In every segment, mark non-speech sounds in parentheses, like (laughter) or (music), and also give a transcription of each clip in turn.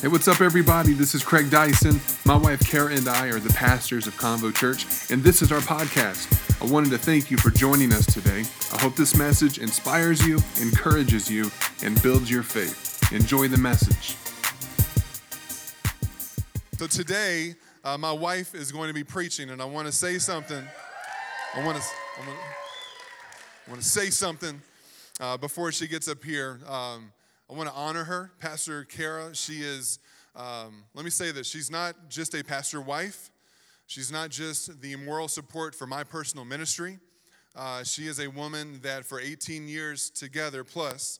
Hey, what's up, everybody? This is Craig Dyson. My wife Kara and I are the pastors of Convo Church, and this is our podcast. I wanted to thank you for joining us today. I hope this message inspires you, encourages you, and builds your faith. Enjoy the message. So today, uh, my wife is going to be preaching, and I want to say something. I want to, I want to, I want to say something uh, before she gets up here. Um, I want to honor her, Pastor Kara. She is, um, let me say this, she's not just a pastor wife, she's not just the moral support for my personal ministry. Uh, she is a woman that for 18 years together plus,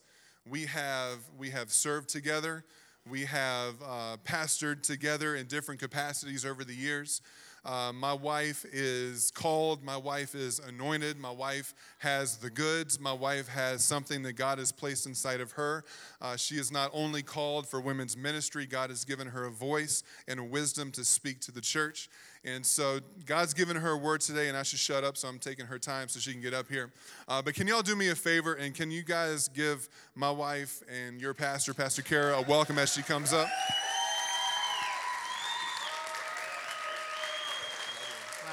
we have, we have served together. We have uh, pastored together in different capacities over the years. Uh, my wife is called, my wife is anointed, my wife has the goods, my wife has something that God has placed inside of her. Uh, she is not only called for women's ministry, God has given her a voice and a wisdom to speak to the church. And so God's given her a word today, and I should shut up, so I'm taking her time so she can get up here. Uh, but can y'all do me a favor, and can you guys give my wife and your pastor, Pastor Kara, a welcome as she comes up?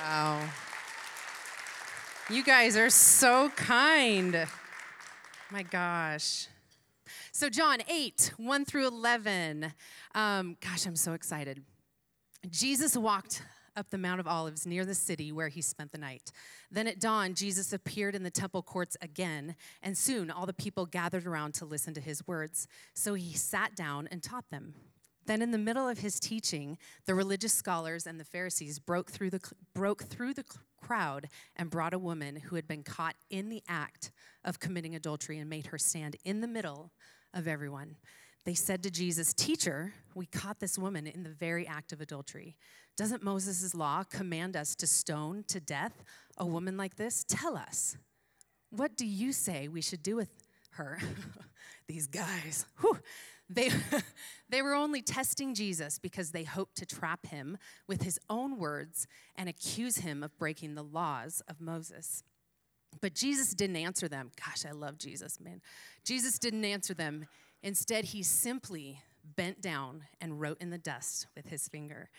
Wow. You guys are so kind. My gosh. So, John 8, 1 through 11. Um, gosh, I'm so excited. Jesus walked up the Mount of Olives near the city where he spent the night. Then at dawn, Jesus appeared in the temple courts again, and soon all the people gathered around to listen to his words. So he sat down and taught them. Then, in the middle of his teaching, the religious scholars and the Pharisees broke through the, broke through the crowd and brought a woman who had been caught in the act of committing adultery and made her stand in the middle of everyone. They said to Jesus, Teacher, we caught this woman in the very act of adultery. Doesn't Moses' law command us to stone to death a woman like this? Tell us. What do you say we should do with her? (laughs) These guys. Whew. They, (laughs) they were only testing Jesus because they hoped to trap him with his own words and accuse him of breaking the laws of Moses. But Jesus didn't answer them. Gosh, I love Jesus, man. Jesus didn't answer them. Instead, he simply bent down and wrote in the dust with his finger.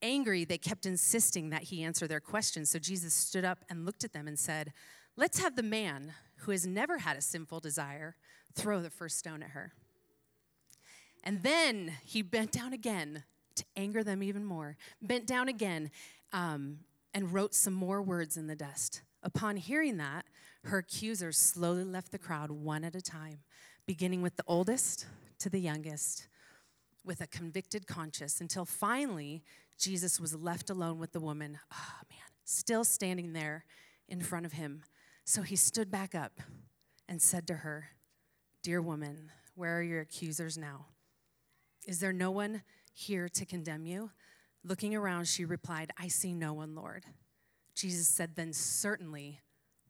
Angry, they kept insisting that he answer their questions. So Jesus stood up and looked at them and said, Let's have the man who has never had a sinful desire throw the first stone at her. And then he bent down again to anger them even more, bent down again um, and wrote some more words in the dust. Upon hearing that, her accusers slowly left the crowd one at a time, beginning with the oldest to the youngest, with a convicted conscience, until finally Jesus was left alone with the woman. Oh, man, still standing there in front of him. So he stood back up and said to her, Dear woman, where are your accusers now? Is there no one here to condemn you? Looking around, she replied, I see no one, Lord. Jesus said, Then certainly,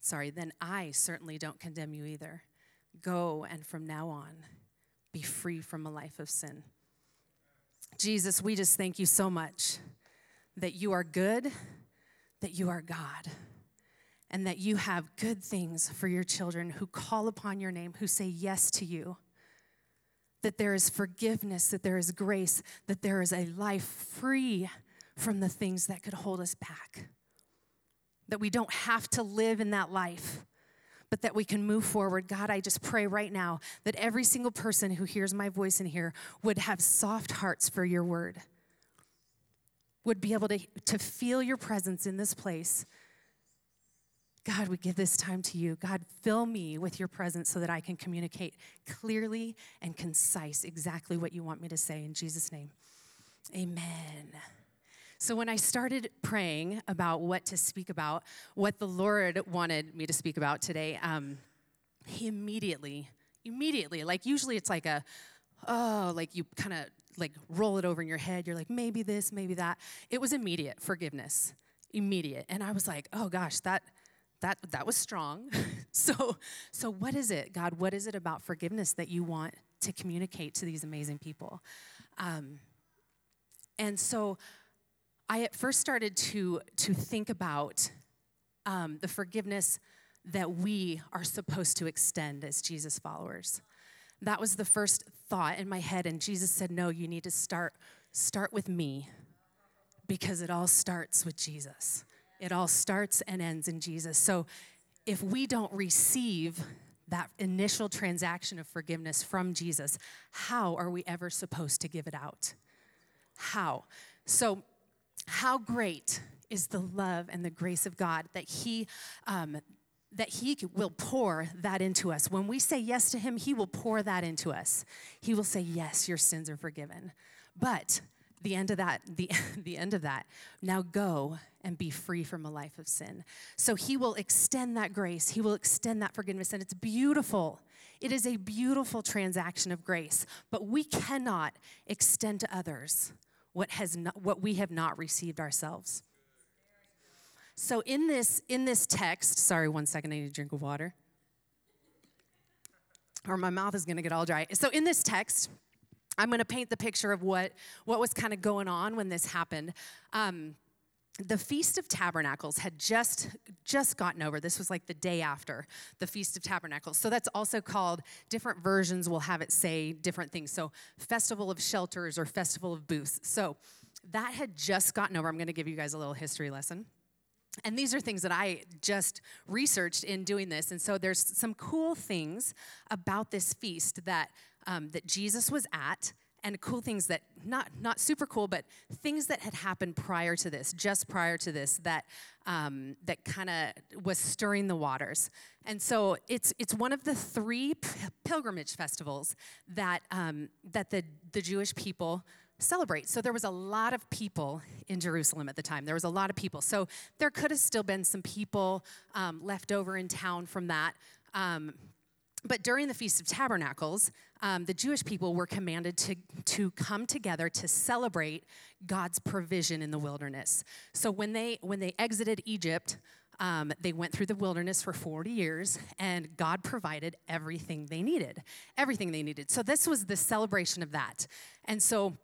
sorry, then I certainly don't condemn you either. Go and from now on, be free from a life of sin. Jesus, we just thank you so much that you are good, that you are God, and that you have good things for your children who call upon your name, who say yes to you that there is forgiveness, that there is grace, that there is a life free from the things that could hold us back. That we don't have to live in that life, but that we can move forward. God, I just pray right now that every single person who hears my voice in here would have soft hearts for your word, would be able to, to feel your presence in this place God, we give this time to you. God, fill me with your presence so that I can communicate clearly and concise exactly what you want me to say. In Jesus' name, amen. So, when I started praying about what to speak about, what the Lord wanted me to speak about today, um, He immediately, immediately, like usually it's like a, oh, like you kind of like roll it over in your head. You're like, maybe this, maybe that. It was immediate forgiveness, immediate. And I was like, oh gosh, that that that was strong. (laughs) So so what is it god what is it about forgiveness that you want to communicate to these amazing people? Um, and so i at first started to to think about um, the forgiveness that we are supposed to extend as jesus followers. That was the first thought in my head, and Jesus said, No, you need to start, start with me because it all starts with Jesus. It all starts and ends in Jesus. So if we don't receive that initial transaction of forgiveness from Jesus, how are we ever supposed to give it out? How? So, how great is the love and the grace of God that He um, that He will pour that into us. When we say yes to Him, He will pour that into us. He will say, Yes, your sins are forgiven. But the end of that, the, (laughs) the end of that, now go and be free from a life of sin. So He will extend that grace, He will extend that forgiveness, and it's beautiful. It is a beautiful transaction of grace, but we cannot extend to others what, has not, what we have not received ourselves. So in this in this text, sorry, one second, I need a drink of water. Or my mouth is gonna get all dry. So in this text, I'm gonna paint the picture of what, what was kind of going on when this happened. Um, the feast of tabernacles had just just gotten over. This was like the day after the feast of tabernacles. So that's also called different versions will have it say different things. So festival of shelters or festival of booths. So that had just gotten over. I'm going to give you guys a little history lesson. And these are things that I just researched in doing this. And so there's some cool things about this feast that, um, that Jesus was at and cool things that not not super cool but things that had happened prior to this just prior to this that um, that kind of was stirring the waters and so it's it's one of the three pilgrimage festivals that um, that the the jewish people celebrate. So there was a lot of people in Jerusalem at the time. There was a lot of people. So there could have still been some people um, left over in town from that. But during the Feast of Tabernacles, um, the Jewish people were commanded to, to come together to celebrate God's provision in the wilderness. So when they when they exited Egypt, um, they went through the wilderness for 40 years, and God provided everything they needed. Everything they needed. So this was the celebration of that. And so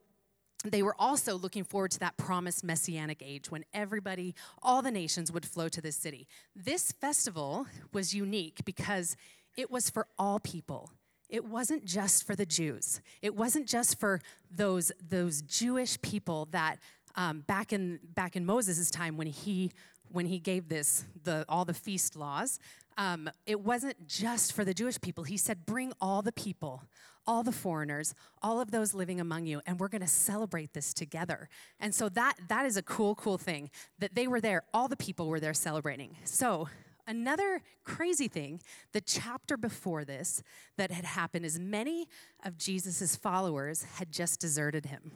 they were also looking forward to that promised messianic age when everybody, all the nations would flow to this city. This festival was unique because it was for all people. It wasn't just for the Jews. It wasn't just for those, those Jewish people that um, back in back in Moses' time when he when he gave this the all the feast laws, um, it wasn't just for the Jewish people. He said, "Bring all the people, all the foreigners, all of those living among you, and we're going to celebrate this together. And so that that is a cool, cool thing that they were there. All the people were there celebrating. So another crazy thing, the chapter before this that had happened is many of Jesus's followers had just deserted him,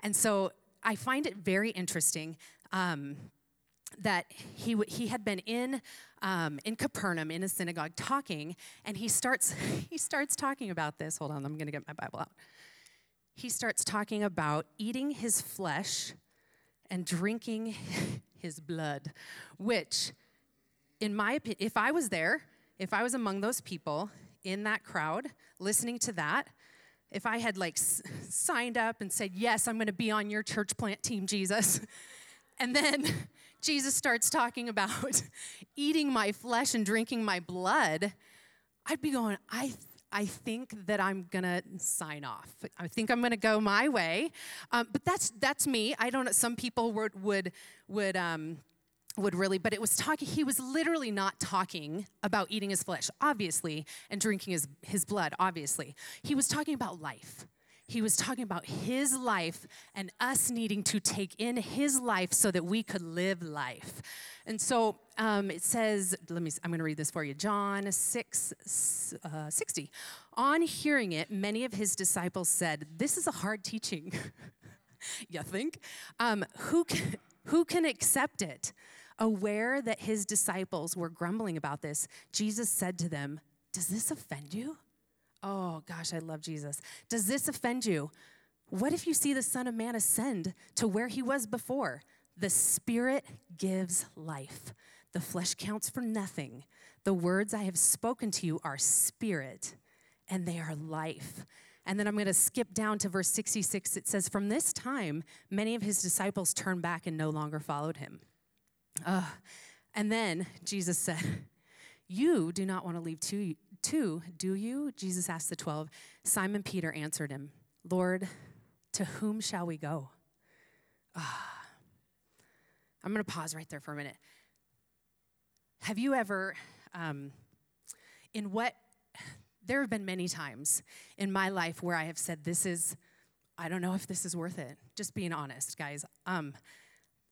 and so I find it very interesting. Um, that he, he had been in, um, in Capernaum in a synagogue talking, and he starts, (laughs) he starts talking about this. Hold on, I'm going to get my Bible out. He starts talking about eating his flesh and drinking (laughs) his blood, which, in my opinion, if I was there, if I was among those people in that crowd listening to that, if I had like s- signed up and said, Yes, I'm going to be on your church plant team, Jesus, (laughs) and then (laughs) Jesus starts talking about (laughs) eating my flesh and drinking my blood, I'd be going, I, I think that I'm gonna sign off. I think I'm gonna go my way. Um, but that's that's me. I don't. Some people would would would. Um, would really, but it was talking, he was literally not talking about eating his flesh, obviously, and drinking his, his blood, obviously. He was talking about life he was talking about his life and us needing to take in his life so that we could live life. And so um, it says, let me, I'm going to read this for you. John 6, uh, 60. On hearing it, many of his disciples said, This is a hard teaching. (laughs) you think? Um, who, can, who can accept it? Aware that his disciples were grumbling about this, Jesus said to them, Does this offend you? Oh, gosh, I love Jesus. Does this offend you? What if you see the Son of Man ascend to where he was before? The Spirit gives life, the flesh counts for nothing. The words I have spoken to you are spirit and they are life. And then I'm going to skip down to verse 66. It says, From this time, many of his disciples turned back and no longer followed him. Uh, and then Jesus said, You do not want to leave too two, do you? Jesus asked the 12. Simon Peter answered him, Lord, to whom shall we go? Ah. I'm going to pause right there for a minute. Have you ever, um, in what, there have been many times in my life where I have said, This is, I don't know if this is worth it. Just being honest, guys. Um,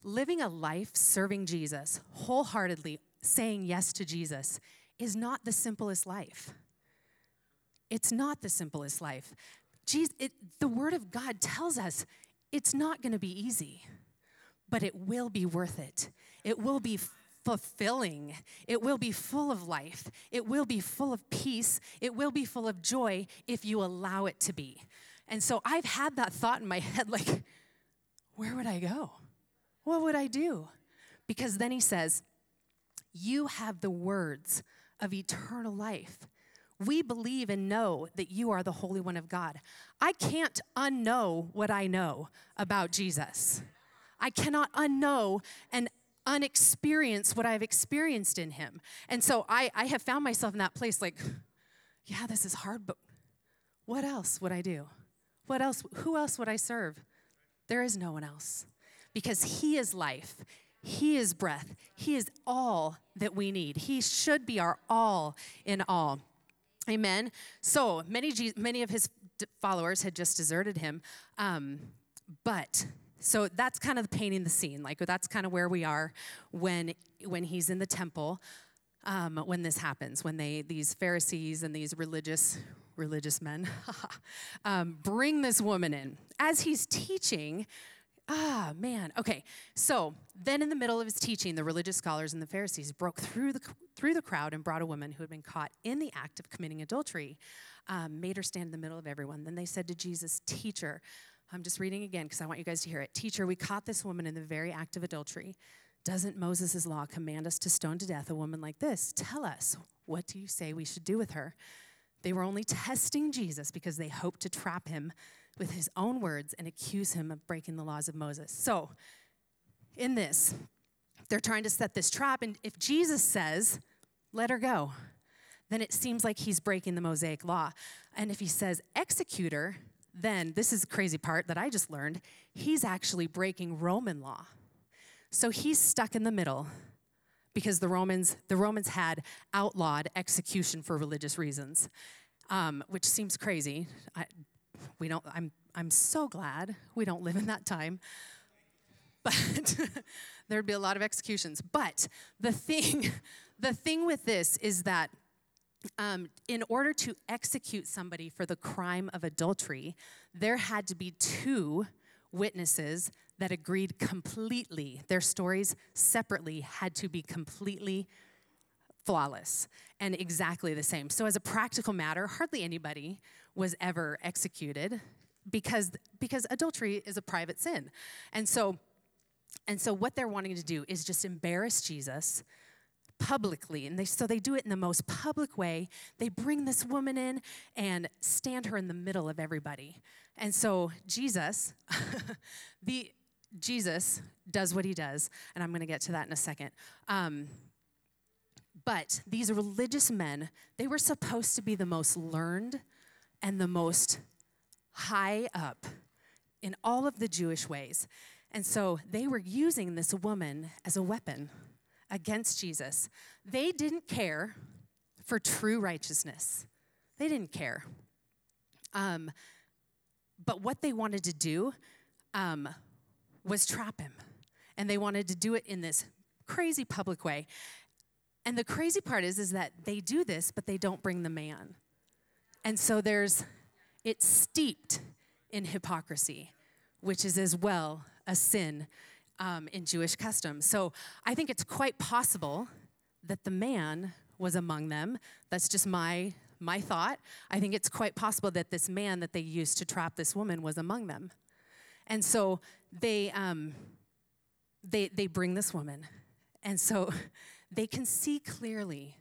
living a life serving Jesus wholeheartedly, saying yes to Jesus, is not the simplest life. It's not the simplest life. It, the Word of God tells us it's not going to be easy, but it will be worth it. It will be fulfilling. It will be full of life. It will be full of peace. It will be full of joy if you allow it to be. And so I've had that thought in my (laughs) head like, where would I go? What would I do? Because then he says, You have the words of eternal life. We believe and know that you are the Holy One of God. I can't unknow what I know about Jesus. I cannot unknow and unexperience what I've experienced in him. And so I, I have found myself in that place like, yeah, this is hard, but what else would I do? What else? Who else would I serve? There is no one else because he is life. He is breath. He is all that we need. He should be our all in all. Amen. So many, many of his followers had just deserted him. Um, but so that's kind of painting the scene. Like that's kind of where we are when when he's in the temple. Um, when this happens, when they these Pharisees and these religious religious men (laughs) um, bring this woman in as he's teaching. Ah, man. Okay. So then, in the middle of his teaching, the religious scholars and the Pharisees broke through the through the crowd and brought a woman who had been caught in the act of committing adultery, um, made her stand in the middle of everyone. Then they said to Jesus, "Teacher." I'm just reading again because I want you guys to hear it. Teacher, we caught this woman in the very act of adultery. Doesn't Moses' law command us to stone to death a woman like this? Tell us, what do you say we should do with her? They were only testing Jesus because they hoped to trap him with his own words and accuse him of breaking the laws of Moses. So, in this, they're trying to set this trap. And if Jesus says, let her go, then it seems like he's breaking the Mosaic law. And if he says, execute her, then this is the crazy part that I just learned, he's actually breaking Roman law. So he's stuck in the middle because the Romans, the Romans had outlawed execution for religious reasons, um, which seems crazy. I, we don't, I'm, I'm so glad we don't live in that time. But (laughs) there'd be a lot of executions. But the thing, (laughs) the thing with this is that um, in order to execute somebody for the crime of adultery, there had to be two witnesses that agreed completely. Their stories separately had to be completely flawless and exactly the same. So, as a practical matter, hardly anybody was ever executed because, because adultery is a private sin. And so, and so, what they're wanting to do is just embarrass Jesus publicly. And they, so they do it in the most public way. They bring this woman in and stand her in the middle of everybody. And so Jesus, (laughs) the Jesus does what he does, and I'm going to get to that in a second. Um, but these religious men, they were supposed to be the most learned and the most high up in all of the Jewish ways. And so they were using this woman as a weapon against Jesus. They didn't care for true righteousness, they didn't care. Um, but what they wanted to do um, was trap him. And they wanted to do it in this crazy public way. And the crazy part is, is that they do this, but they don't bring the man. And so there's, it's steeped in hypocrisy, which is as well a sin um, in Jewish customs. So I think it's quite possible that the man was among them. That's just my my thought. I think it's quite possible that this man that they used to trap this woman was among them. And so they um, they they bring this woman, and so (laughs) they can see clearly.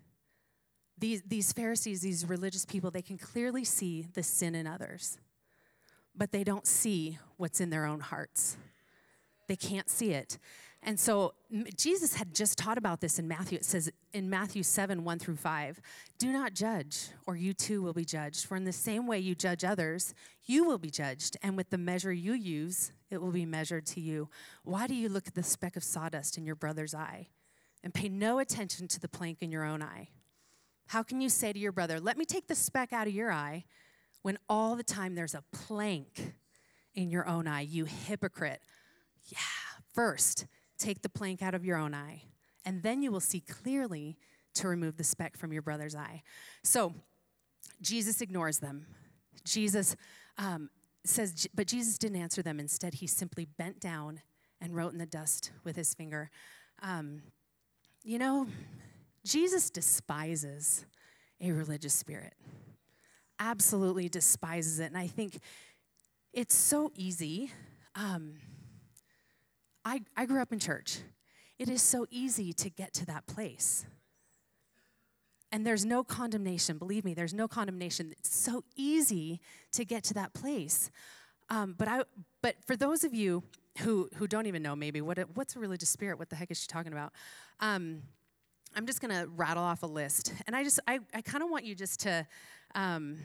These, these Pharisees, these religious people, they can clearly see the sin in others, but they don't see what's in their own hearts. They can't see it. And so Jesus had just taught about this in Matthew. It says in Matthew 7 1 through 5, do not judge, or you too will be judged. For in the same way you judge others, you will be judged. And with the measure you use, it will be measured to you. Why do you look at the speck of sawdust in your brother's eye and pay no attention to the plank in your own eye? How can you say to your brother, Let me take the speck out of your eye, when all the time there's a plank in your own eye? You hypocrite. Yeah, first, take the plank out of your own eye, and then you will see clearly to remove the speck from your brother's eye. So Jesus ignores them. Jesus um, says, but Jesus didn't answer them. Instead, he simply bent down and wrote in the dust with his finger. Um, you know, Jesus despises a religious spirit, absolutely despises it. And I think it's so easy. Um, I, I grew up in church. It is so easy to get to that place. And there's no condemnation. Believe me, there's no condemnation. It's so easy to get to that place. Um, but I, but for those of you who who don't even know, maybe what what's a religious spirit? What the heck is she talking about? Um, I'm just gonna rattle off a list, and I just I I kind of want you just to um,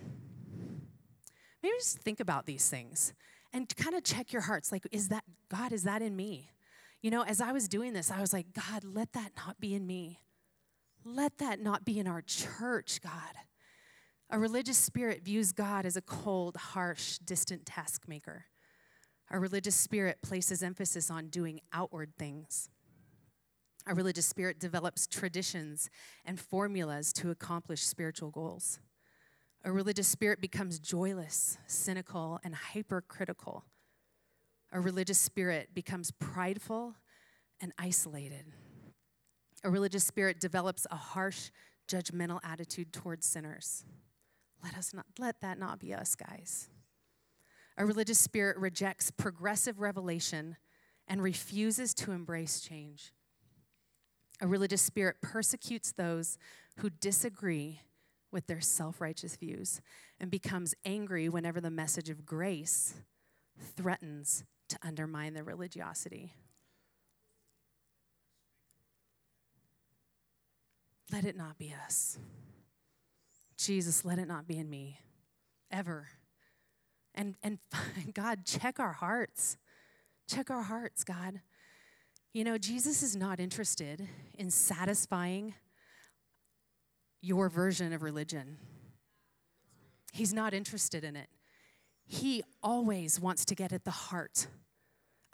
maybe just think about these things and kind of check your hearts. Like, is that God? Is that in me? You know, as I was doing this, I was like, God, let that not be in me. Let that not be in our church, God. A religious spirit views God as a cold, harsh, distant taskmaker. A religious spirit places emphasis on doing outward things. A religious spirit develops traditions and formulas to accomplish spiritual goals. A religious spirit becomes joyless, cynical, and hypercritical. A religious spirit becomes prideful and isolated. A religious spirit develops a harsh, judgmental attitude towards sinners. Let us not let that not be us, guys. A religious spirit rejects progressive revelation and refuses to embrace change. A religious spirit persecutes those who disagree with their self righteous views and becomes angry whenever the message of grace threatens to undermine their religiosity. Let it not be us. Jesus, let it not be in me ever. And, and (laughs) God, check our hearts. Check our hearts, God. You know, Jesus is not interested in satisfying your version of religion. He's not interested in it. He always wants to get at the heart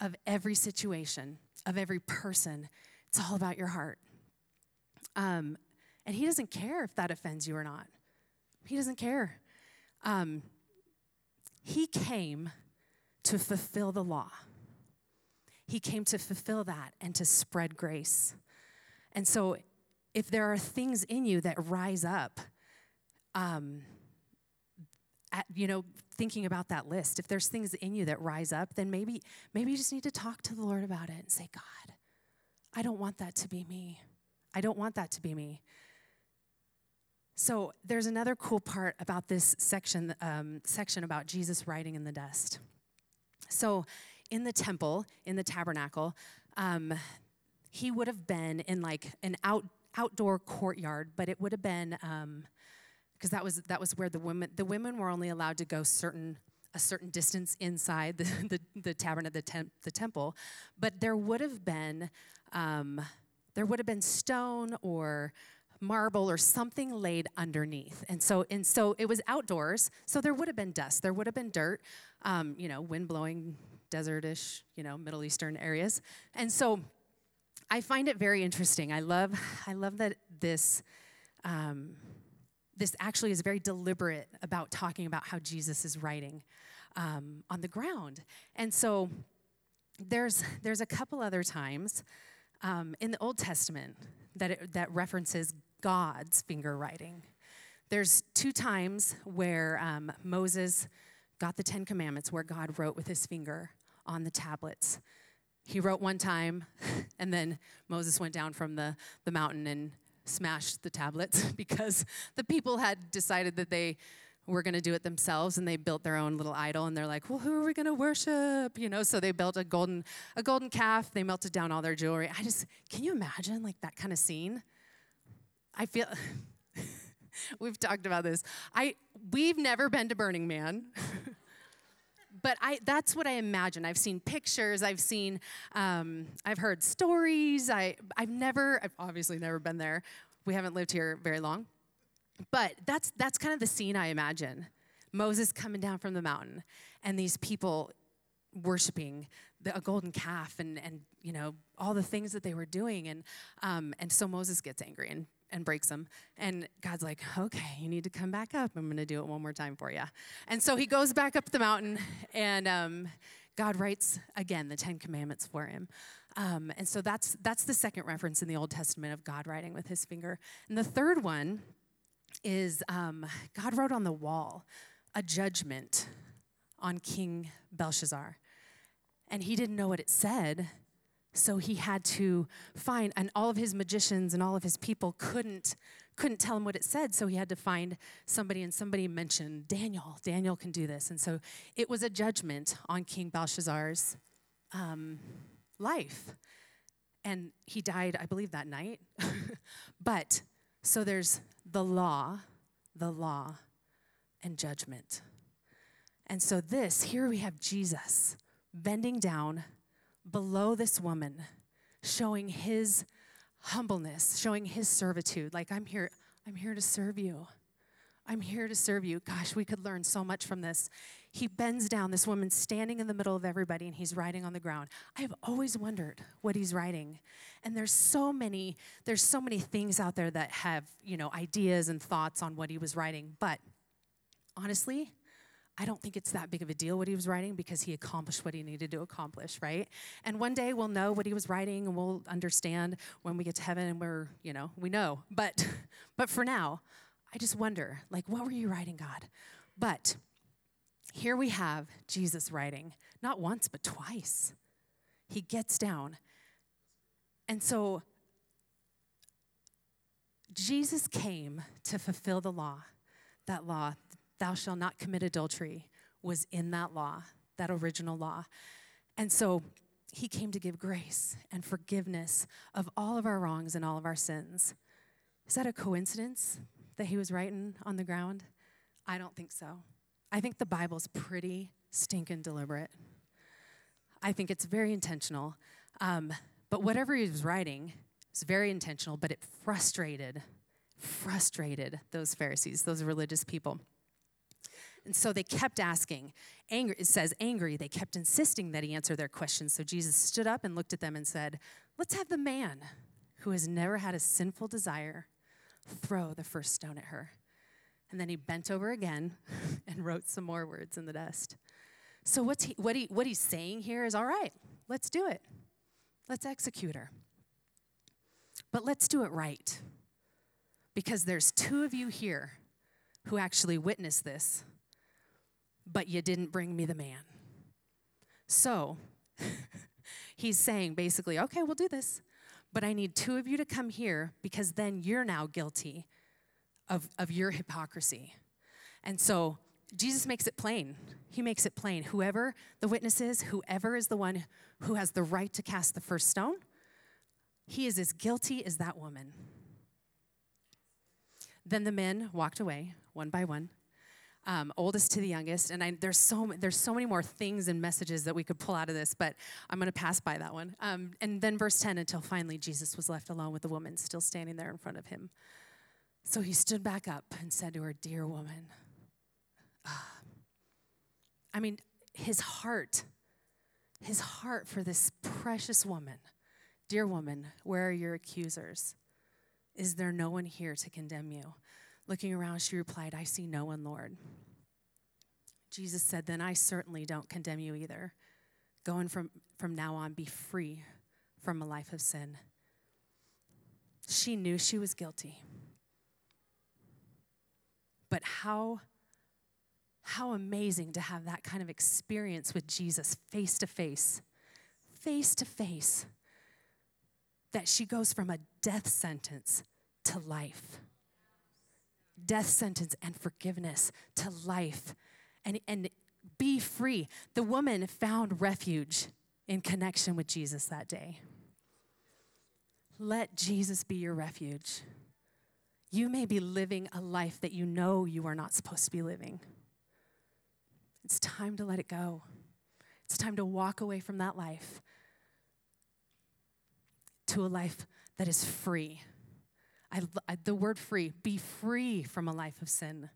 of every situation, of every person. It's all about your heart. Um, and he doesn't care if that offends you or not. He doesn't care. Um, he came to fulfill the law. He came to fulfill that and to spread grace. And so, if there are things in you that rise up, um, at, you know, thinking about that list, if there's things in you that rise up, then maybe maybe you just need to talk to the Lord about it and say, God, I don't want that to be me. I don't want that to be me. So there's another cool part about this section, um, section about Jesus writing in the dust. So in the temple, in the tabernacle, um, he would have been in like an out, outdoor courtyard, but it would have been because um, that was that was where the women the women were only allowed to go certain a certain distance inside the the, the tabernacle, the, temp, the temple, but there would have been um, there would have been stone or marble or something laid underneath. And so, and so it was outdoors, so there would have been dust, there would have been dirt, um, you know, wind blowing, desertish, you know, Middle Eastern areas. And so I find it very interesting. I love, I love that this, um, this actually is very deliberate about talking about how Jesus is writing um, on the ground. And so there's, there's a couple other times um, in the Old Testament that, it, that references God's finger writing. There's two times where um, Moses got the Ten Commandments, where God wrote with his finger on the tablets. He wrote one time, (laughs) and then Moses went down from the, the mountain and smashed the tablets (laughs) because the people had decided that they were going to do it themselves and they built their own little idol and they're like well who are we going to worship? You know so they built a golden a golden calf they melted down all their jewelry. I just can you imagine like that kind of scene? I feel (laughs) we've talked about this. I we've never been to burning man but I, that's what I imagine. I've seen pictures, I've seen, um, I've heard stories. I, I've never, I've obviously never been there. We haven't lived here very long. But that's, that's kind of the scene I imagine. Moses coming down from the mountain and these people worshiping the, a golden calf and, and, you know, all the things that they were doing. And, um, and so Moses gets angry and, and breaks them. And God's like, okay, you need to come back up. I'm going to do it one more time for you. And so he goes back up the mountain and um, God writes again the Ten Commandments for him. Um, and so that's, that's the second reference in the Old Testament of God writing with his finger. And the third one is um, God wrote on the wall a judgment on King Belshazzar. And he didn't know what it said, so he had to find, and all of his magicians and all of his people couldn't couldn't tell him what it said, so he had to find somebody, and somebody mentioned Daniel. Daniel can do this, and so it was a judgment on King Belshazzar's um, life, and he died, I believe, that night. (laughs) but so there's the law, the law, and judgment. And so, this, here we have Jesus bending down below this woman, showing his humbleness, showing his servitude. Like, I'm here, I'm here to serve you. I'm here to serve you. Gosh, we could learn so much from this. He bends down, this woman standing in the middle of everybody, and he's writing on the ground. I've always wondered what he's writing. And there's so many, there's so many things out there that have, you know, ideas and thoughts on what he was writing. But honestly, I don't think it's that big of a deal what he was writing because he accomplished what he needed to accomplish, right? And one day we'll know what he was writing and we'll understand when we get to heaven and we're, you know, we know. But (laughs) but for now, I just wonder, like, what were you writing, God? But here we have Jesus writing, not once, but twice. He gets down. And so Jesus came to fulfill the law. That law, thou shalt not commit adultery, was in that law, that original law. And so he came to give grace and forgiveness of all of our wrongs and all of our sins. Is that a coincidence that he was writing on the ground? I don't think so. I think the Bible's pretty stinking deliberate. I think it's very intentional. Um, but whatever he was writing was very intentional, but it frustrated, frustrated those Pharisees, those religious people. And so they kept asking. Angry, it says angry, they kept insisting that he answer their questions. So Jesus stood up and looked at them and said, Let's have the man who has never had a sinful desire throw the first stone at her. And then he bent over again (laughs) and wrote some more words in the dust. So what's he, what, he, what he's saying here is all right, let's do it. Let's execute her. But let's do it right. Because there's two of you here who actually witnessed this, but you didn't bring me the man. So (laughs) he's saying basically, okay, we'll do this, but I need two of you to come here because then you're now guilty of, of your hypocrisy. And so Jesus makes it plain. He makes it plain. Whoever the witness is, whoever is the one who has the right to cast the first stone, he is as guilty as that woman. Then the men walked away one by one, um, oldest to the youngest. And I, there's so there's so many more things and messages that we could pull out of this, but I'm going to pass by that one. Um, and then verse 10 until finally Jesus was left alone with the woman still standing there in front of him. So he stood back up and said to her, Dear woman, uh, I mean, his heart, his heart for this precious woman, Dear woman, where are your accusers? Is there no one here to condemn you? Looking around, she replied, I see no one, Lord. Jesus said, Then I certainly don't condemn you either. Go and from, from now on, be free from a life of sin. She knew she was guilty. But how, how amazing to have that kind of experience with Jesus face to face, face to face, that she goes from a death sentence to life. Death sentence and forgiveness to life and, and be free. The woman found refuge in connection with Jesus that day. Let Jesus be your refuge. You may be living a life that you know you are not supposed to be living. It's time to let it go. It's time to walk away from that life to a life that is free. I, I, the word free, be free from a life of sin.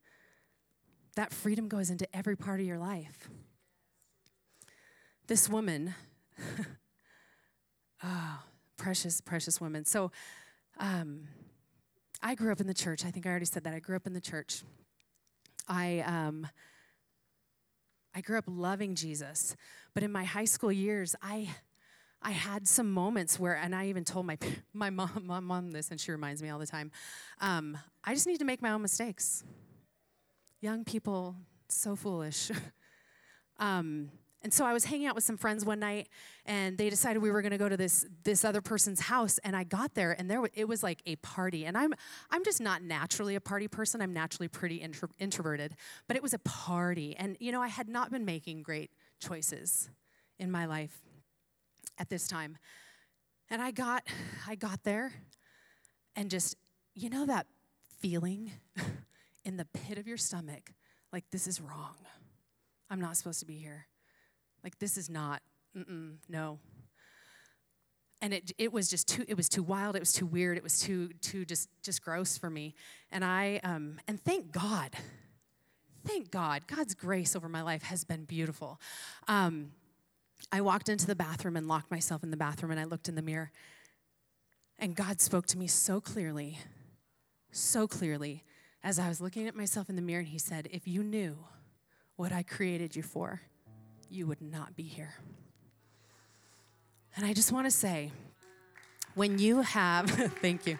That freedom goes into every part of your life. This woman, oh, (laughs) precious, precious woman. So, um, I grew up in the church. I think I already said that. I grew up in the church. I, um, I grew up loving Jesus, but in my high school years, I, I had some moments where, and I even told my (laughs) my mom, my mom this, and she reminds me all the time. Um, I just need to make my own mistakes. Young people, so foolish. (laughs) um, and so I was hanging out with some friends one night, and they decided we were going to go to this this other person's house. And I got there, and there it was like a party. And I'm I'm just not naturally a party person. I'm naturally pretty intro, introverted, but it was a party. And you know, I had not been making great choices in my life at this time. And I got I got there, and just you know that feeling (laughs) in the pit of your stomach, like this is wrong. I'm not supposed to be here. Like this is not, no. And it, it was just too, it was too wild, it was too weird, it was too, too just, just gross for me. And I, um, and thank God, thank God, God's grace over my life has been beautiful. Um, I walked into the bathroom and locked myself in the bathroom and I looked in the mirror. And God spoke to me so clearly, so clearly, as I was looking at myself in the mirror, and He said, If you knew what I created you for, you would not be here. And I just want to say, when you have, (laughs) thank you,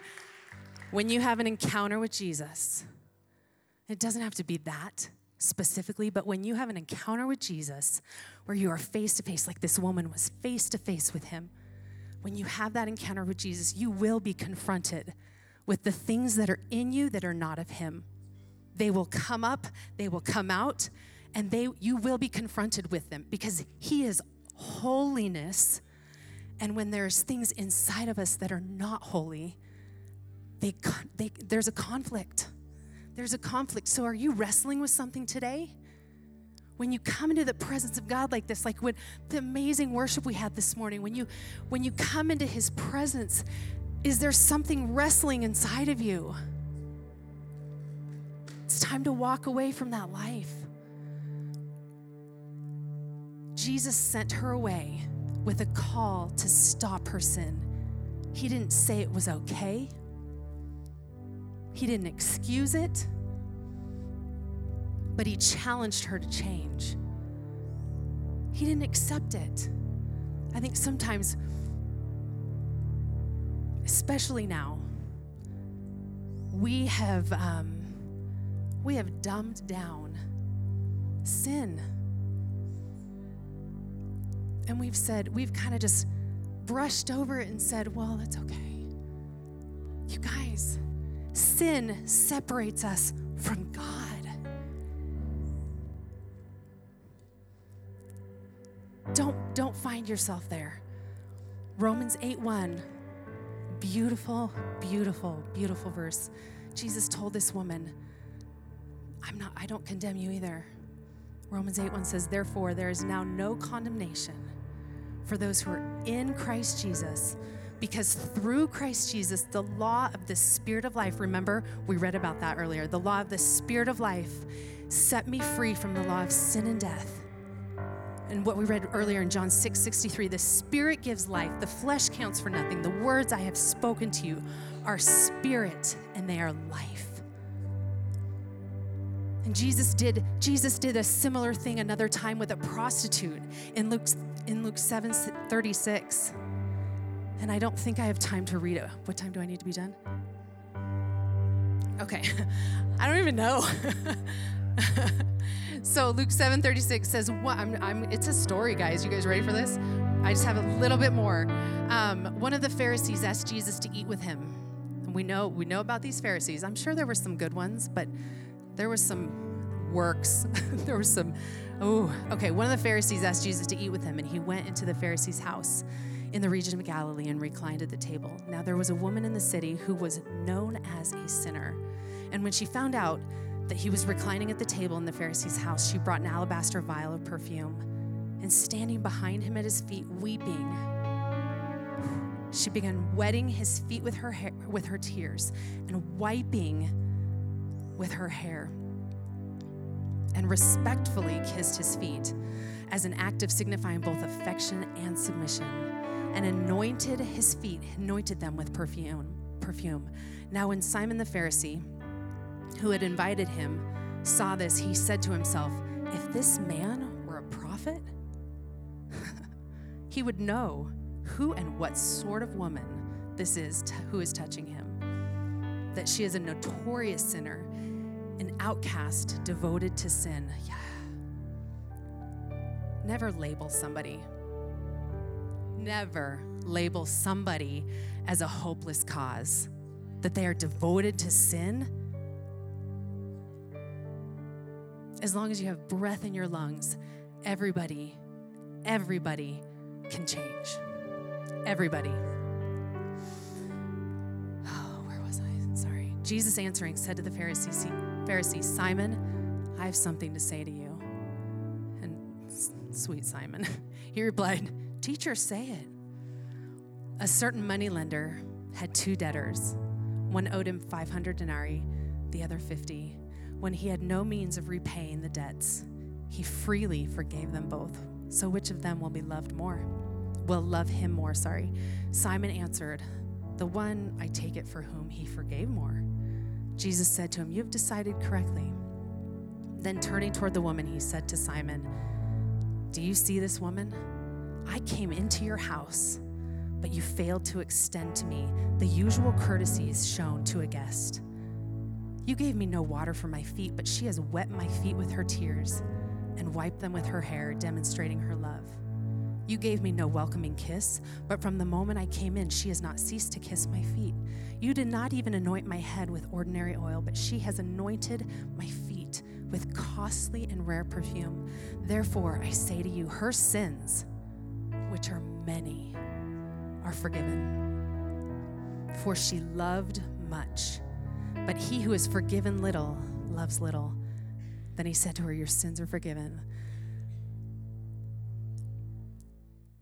when you have an encounter with Jesus, it doesn't have to be that specifically, but when you have an encounter with Jesus where you are face to face, like this woman was face to face with him, when you have that encounter with Jesus, you will be confronted with the things that are in you that are not of him. They will come up, they will come out, and they you will be confronted with them because he is holiness and when there's things inside of us that are not holy they, they there's a conflict there's a conflict. So are you wrestling with something today? When you come into the presence of God like this like when the amazing worship we had this morning when you when you come into his presence is there something wrestling inside of you? It's time to walk away from that life. Jesus sent her away with a call to stop her sin. He didn't say it was okay, He didn't excuse it, but He challenged her to change. He didn't accept it. I think sometimes, especially now, we have um, we have dumbed down sin and we've said, we've kind of just brushed over it and said, well, it's okay. You guys, sin separates us from God. Don't, don't find yourself there. Romans 8 1, beautiful, beautiful, beautiful verse. Jesus told this woman, I'm not, I don't condemn you either. Romans 8 1 says, Therefore, there is now no condemnation for those who are in Christ Jesus. Because through Christ Jesus, the law of the Spirit of life, remember, we read about that earlier, the law of the Spirit of life set me free from the law of sin and death. And what we read earlier in John 6 63, the Spirit gives life, the flesh counts for nothing. The words I have spoken to you are spirit and they are life. And Jesus did Jesus did a similar thing another time with a prostitute in Luke in Luke 7 36. And I don't think I have time to read it. What time do I need to be done? Okay. (laughs) I don't even know. (laughs) so Luke 7:36 says, what I'm, I'm, it's a story, guys. You guys ready for this? I just have a little bit more. Um, one of the Pharisees asked Jesus to eat with him We know we know about these Pharisees. I'm sure there were some good ones, but there was some works. (laughs) there was some oh, okay. One of the Pharisees asked Jesus to eat with him, and he went into the Pharisee's house in the region of Galilee and reclined at the table. Now there was a woman in the city who was known as a sinner. And when she found out that he was reclining at the table in the Pharisee's house, she brought an alabaster vial of perfume. And standing behind him at his feet, weeping, she began wetting his feet with her hair, with her tears and wiping with her hair and respectfully kissed his feet as an act of signifying both affection and submission and anointed his feet anointed them with perfume perfume now when Simon the Pharisee who had invited him saw this he said to himself if this man were a prophet (laughs) he would know who and what sort of woman this is t- who is touching him. That she is a notorious sinner, an outcast devoted to sin. Yeah. (sighs) Never label somebody. Never label somebody as a hopeless cause, that they are devoted to sin. As long as you have breath in your lungs, everybody, everybody can change. Everybody. Oh, where was I? Sorry. Jesus answering said to the Pharisees, Pharisee, Simon, I have something to say to you. And sweet Simon, (laughs) he replied, Teacher, say it. A certain moneylender had two debtors. One owed him 500 denarii, the other 50. When he had no means of repaying the debts, he freely forgave them both. So which of them will be loved more? will love him more, sorry. Simon answered, The one I take it for whom he forgave more. Jesus said to him, You have decided correctly. Then turning toward the woman, he said to Simon, Do you see this woman? I came into your house, but you failed to extend to me the usual courtesies shown to a guest. You gave me no water for my feet, but she has wet my feet with her tears and wiped them with her hair, demonstrating her love. You gave me no welcoming kiss, but from the moment I came in, she has not ceased to kiss my feet. You did not even anoint my head with ordinary oil, but she has anointed my feet with costly and rare perfume. Therefore, I say to you, her sins, which are many, are forgiven. For she loved much, but he who is forgiven little loves little. Then he said to her, Your sins are forgiven.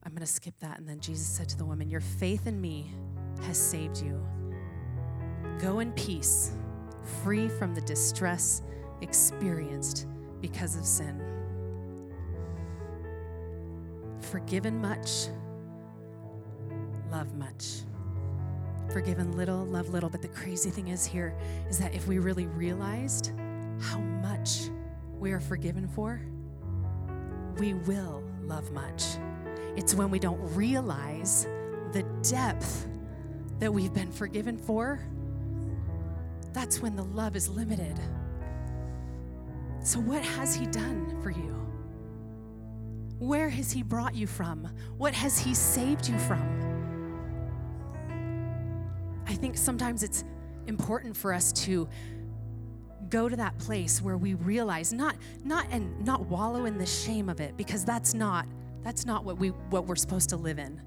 I'm going to skip that. And then Jesus said to the woman, Your faith in me has saved you. Go in peace, free from the distress experienced because of sin. Forgiven much, love much. Forgiven little, love little. But the crazy thing is here is that if we really realized how much we are forgiven for, we will love much. It's when we don't realize the depth that we've been forgiven for. That's when the love is limited. So, what has He done for you? Where has He brought you from? What has He saved you from? I think sometimes it's important for us to go to that place where we realize not not and not wallow in the shame of it because that's not that's not what we what we're supposed to live in.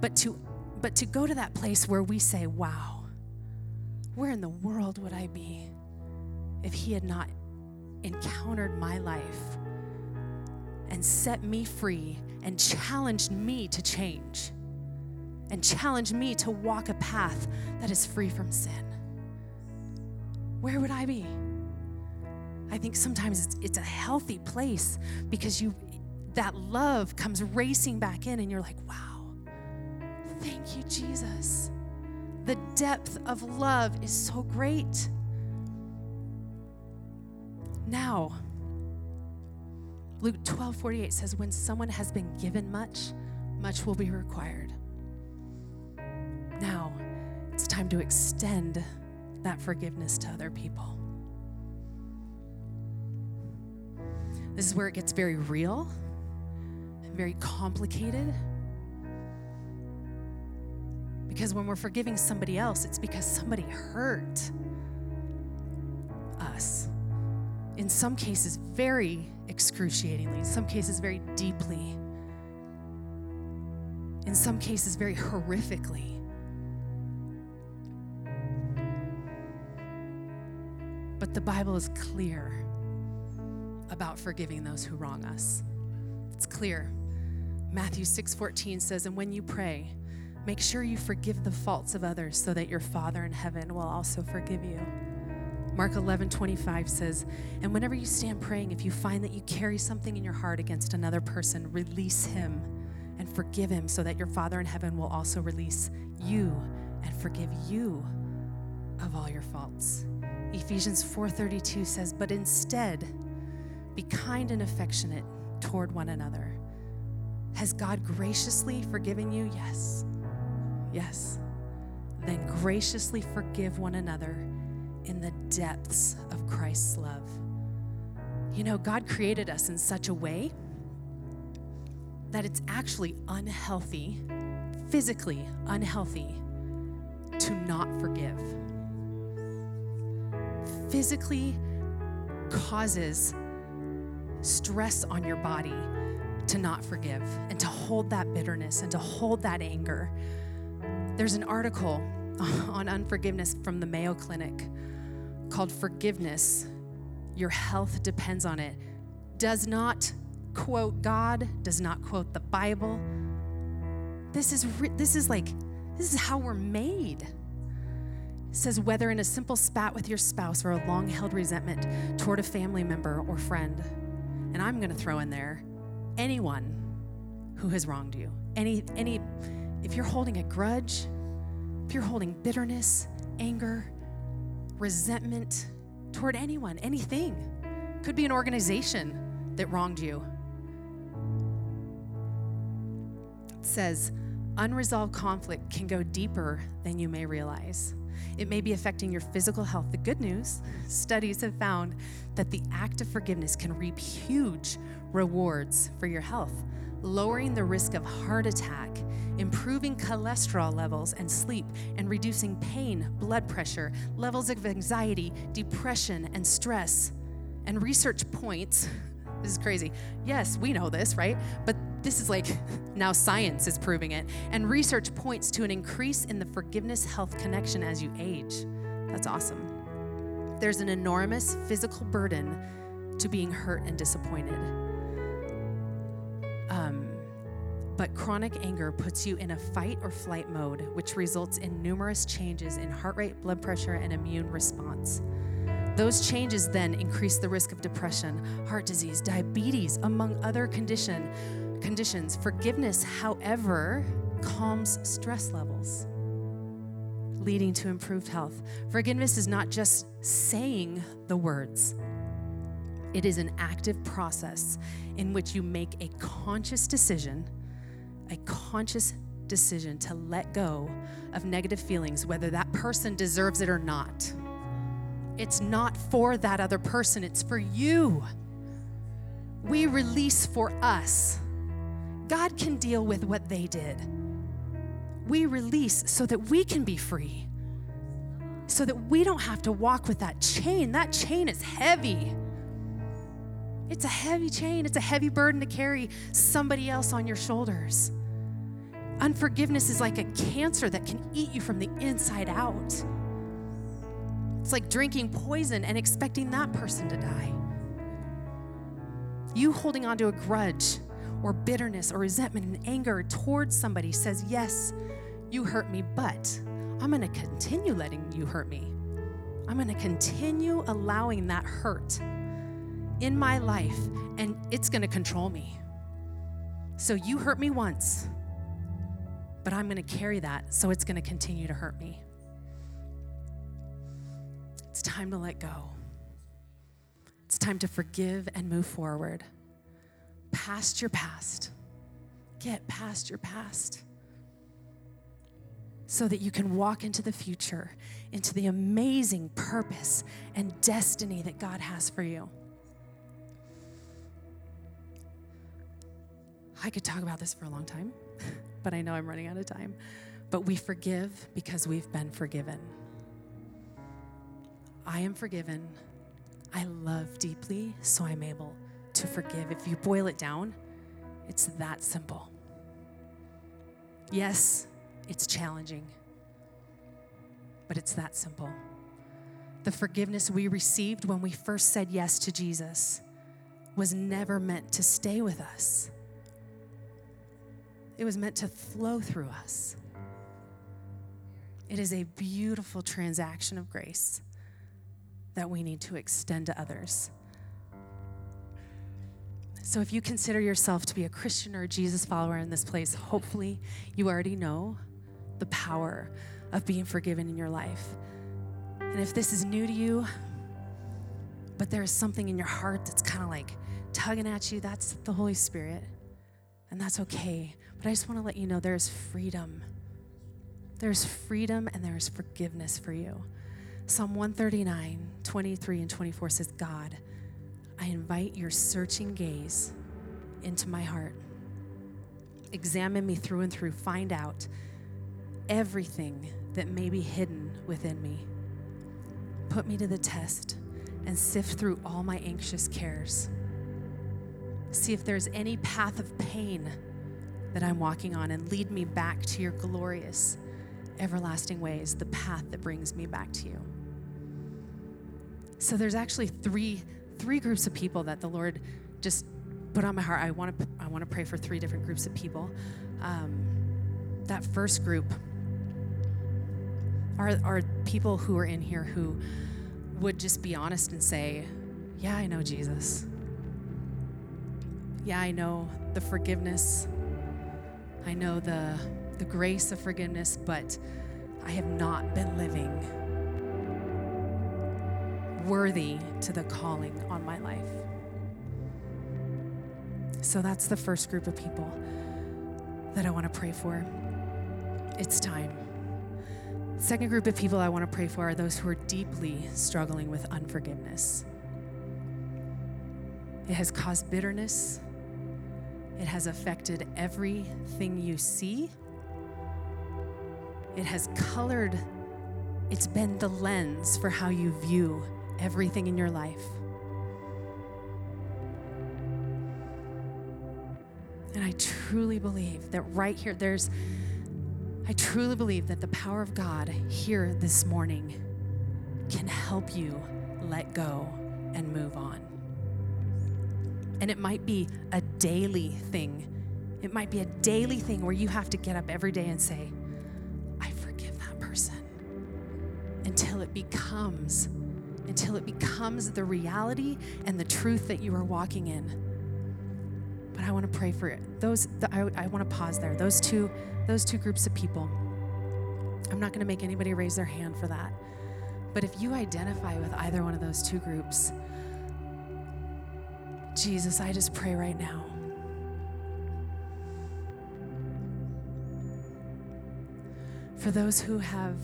But to but to go to that place where we say, "Wow, where in the world would I be if he had not encountered my life and set me free and challenged me to change and challenged me to walk a path that is free from sin?" Where would I be? I think sometimes it's, it's a healthy place because you that love comes racing back in, and you're like, wow, thank you, Jesus. The depth of love is so great. Now, Luke 12 48 says, When someone has been given much, much will be required. Now, it's time to extend that forgiveness to other people. This is where it gets very real and very complicated Because when we're forgiving somebody else, it's because somebody hurt In some cases, very excruciatingly, in some cases, very deeply, in some cases, very horrifically. But the Bible is clear about forgiving those who wrong us. It's clear. Matthew 6:14 says, "And when you pray, make sure you forgive the faults of others so that your Father in heaven will also forgive you." Mark 11:25 says, "And whenever you stand praying, if you find that you carry something in your heart against another person, release him and forgive him so that your Father in heaven will also release you and forgive you of all your faults." Ephesians 4:32 says, "But instead, be kind and affectionate toward one another." Has God graciously forgiven you? Yes. Yes. Then graciously forgive one another in the depths of Christ's love. You know, God created us in such a way that it's actually unhealthy, physically unhealthy, to not forgive. Physically causes stress on your body to not forgive and to hold that bitterness and to hold that anger. There's an article (laughs) on unforgiveness from the Mayo Clinic called Forgiveness Your Health Depends on It. Does not quote God, does not quote the Bible. This is, this is like, this is how we're made. It says, whether in a simple spat with your spouse or a long held resentment toward a family member or friend. And I'm going to throw in there anyone who has wronged you. Any, any, if you're holding a grudge, if you're holding bitterness, anger, resentment toward anyone, anything, could be an organization that wronged you. It says, unresolved conflict can go deeper than you may realize. It may be affecting your physical health. The good news studies have found that the act of forgiveness can reap huge rewards for your health, lowering the risk of heart attack, improving cholesterol levels and sleep, and reducing pain, blood pressure, levels of anxiety, depression, and stress. And research points (laughs) this is crazy. Yes, we know this, right? But this is like (laughs) now science is proving it. And research points to an increase in the forgiveness health connection as you age. That's awesome. There's an enormous physical burden to being hurt and disappointed. Um, but chronic anger puts you in a fight or flight mode, which results in numerous changes in heart rate, blood pressure, and immune response. Those changes then increase the risk of depression, heart disease, diabetes, among other condition, conditions. Forgiveness, however, calms stress levels, leading to improved health. Forgiveness is not just saying the words, it is an active process in which you make a conscious decision, a conscious decision to let go of negative feelings, whether that person deserves it or not. It's not for that other person, it's for you. We release for us. God can deal with what they did. We release so that we can be free, so that we don't have to walk with that chain. That chain is heavy. It's a heavy chain, it's a heavy burden to carry somebody else on your shoulders. Unforgiveness is like a cancer that can eat you from the inside out. It's like drinking poison and expecting that person to die. You holding on to a grudge or bitterness or resentment and anger towards somebody says, Yes, you hurt me, but I'm going to continue letting you hurt me. I'm going to continue allowing that hurt in my life, and it's going to control me. So you hurt me once, but I'm going to carry that, so it's going to continue to hurt me. It's time to let go. It's time to forgive and move forward. Past your past. Get past your past so that you can walk into the future, into the amazing purpose and destiny that God has for you. I could talk about this for a long time, (laughs) but I know I'm running out of time. but we forgive because we've been forgiven. I am forgiven. I love deeply, so I'm able to forgive. If you boil it down, it's that simple. Yes, it's challenging, but it's that simple. The forgiveness we received when we first said yes to Jesus was never meant to stay with us, it was meant to flow through us. It is a beautiful transaction of grace that we need to extend to others. So, if you consider yourself to be a Christian or a Jesus follower in this place, hopefully you already know the power of being forgiven in your life. And if this is new to you, but there is something in your heart that's kind of like tugging at you, that's the Holy Spirit. And that's okay. But I just want to let you know there's freedom. There's freedom and there's forgiveness for you. Psalm 139, 23 and 24 says, God, I invite your searching gaze into my heart. Examine me through and through. Find out everything that may be hidden within me. Put me to the test and sift through all my anxious cares. See if there's any path of pain that I'm walking on and lead me back to your glorious, everlasting ways, the path that brings me back to you. So there's actually three three groups of people that the Lord just put on my heart. I want to I want to pray for three different groups of people. Um, that first group are are people who are in here who would just be honest and say, "Yeah, I know Jesus. Yeah, I know the forgiveness. I know the the grace of forgiveness, but I have not been living." worthy to the calling on my life. So that's the first group of people that I want to pray for. It's time. Second group of people I want to pray for are those who are deeply struggling with unforgiveness. It has caused bitterness. It has affected everything you see. It has colored, it's been the lens for how you view everything in your life. And I truly believe that right here, there's, I truly believe that the power of God here this morning can help you let go and move on. And it might be a daily thing. It might be a daily thing where you have to get up every day and say, I forgive that person until it becomes until it becomes the reality and the truth that you are walking in. But I want to pray for it. Those I, I want to pause there. Those two those two groups of people. I'm not going to make anybody raise their hand for that. But if you identify with either one of those two groups, Jesus, I just pray right now. For those who have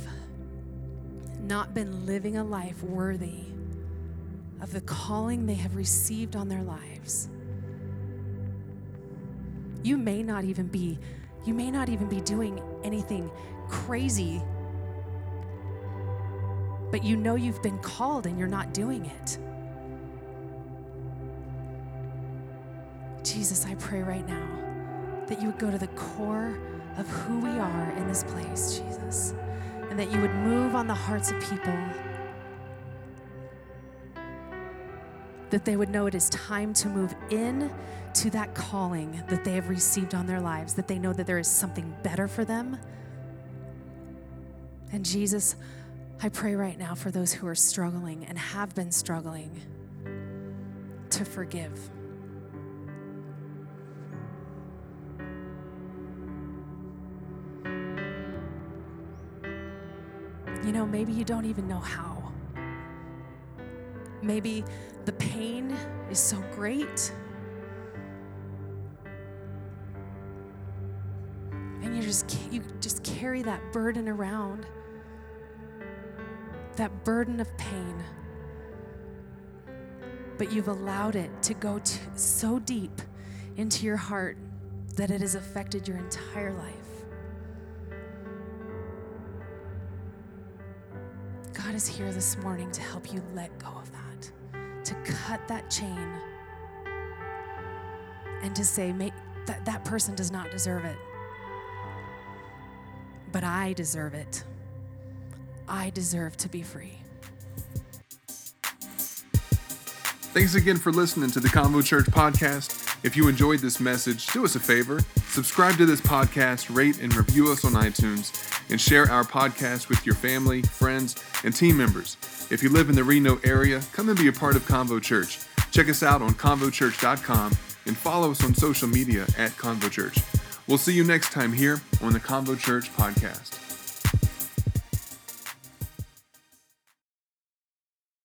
not been living a life worthy of the calling they have received on their lives. You may not even be you may not even be doing anything crazy but you know you've been called and you're not doing it. Jesus, I pray right now that you would go to the core of who we are in this place, Jesus and that you would move on the hearts of people. That they would know it is time to move in to that calling that they have received on their lives, that they know that there is something better for them. And Jesus, I pray right now for those who are struggling and have been struggling to forgive. You know, maybe you don't even know how. Maybe the pain is so great. And you just you just carry that burden around. That burden of pain. But you've allowed it to go to, so deep into your heart that it has affected your entire life. Is here this morning to help you let go of that, to cut that chain, and to say, that, that person does not deserve it. But I deserve it. I deserve to be free. Thanks again for listening to the Convo Church podcast. If you enjoyed this message, do us a favor subscribe to this podcast, rate and review us on iTunes, and share our podcast with your family, friends, and team members. If you live in the Reno area, come and be a part of Convo Church. Check us out on convochurch.com and follow us on social media at Convo Church. We'll see you next time here on the Convo Church podcast.